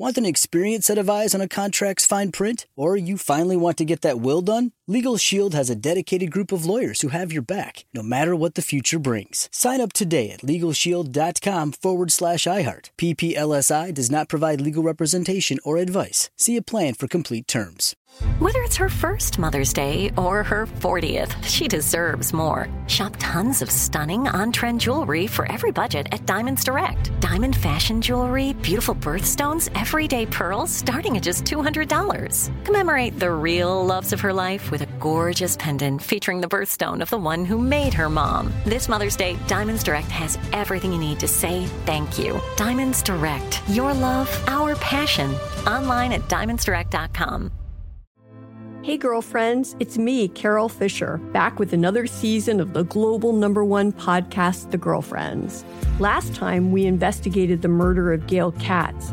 Want an experienced set of eyes on a contract's fine print? Or you finally want to get that will done? Legal Shield has a dedicated group of lawyers who have your back, no matter what the future brings. Sign up today at LegalShield.com forward slash iHeart. PPLSI does not provide legal representation or advice. See a plan for complete terms. Whether it's her first Mother's Day or her 40th, she deserves more. Shop tons of stunning on trend jewelry for every budget at Diamonds Direct. Diamond fashion jewelry, beautiful birthstones, everyday pearls starting at just $200. Commemorate the real loves of her life with a gorgeous pendant featuring the birthstone of the one who made her mom. This Mother's Day, Diamonds Direct has everything you need to say thank you. Diamonds Direct, your love, our passion. Online at diamondsdirect.com. Hey, girlfriends, it's me, Carole Fisher, back with another season of the global number one podcast, The Girlfriends. Last time, we investigated the murder of Gail Katz.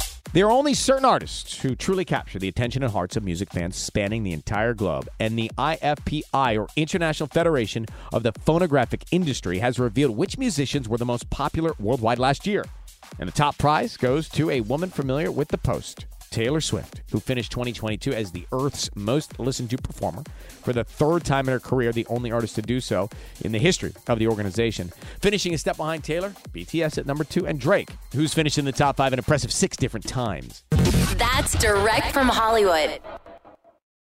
There are only certain artists who truly capture the attention and hearts of music fans spanning the entire globe, and the IFPI, or International Federation of the Phonographic Industry, has revealed which musicians were the most popular worldwide last year. And the top prize goes to a woman familiar with the post. Taylor Swift, who finished 2022 as the Earth's most listened to performer for the third time in her career, the only artist to do so in the history of the organization. Finishing a step behind Taylor, BTS at number two, and Drake, who's finished in the top five an impressive six different times. That's direct from Hollywood.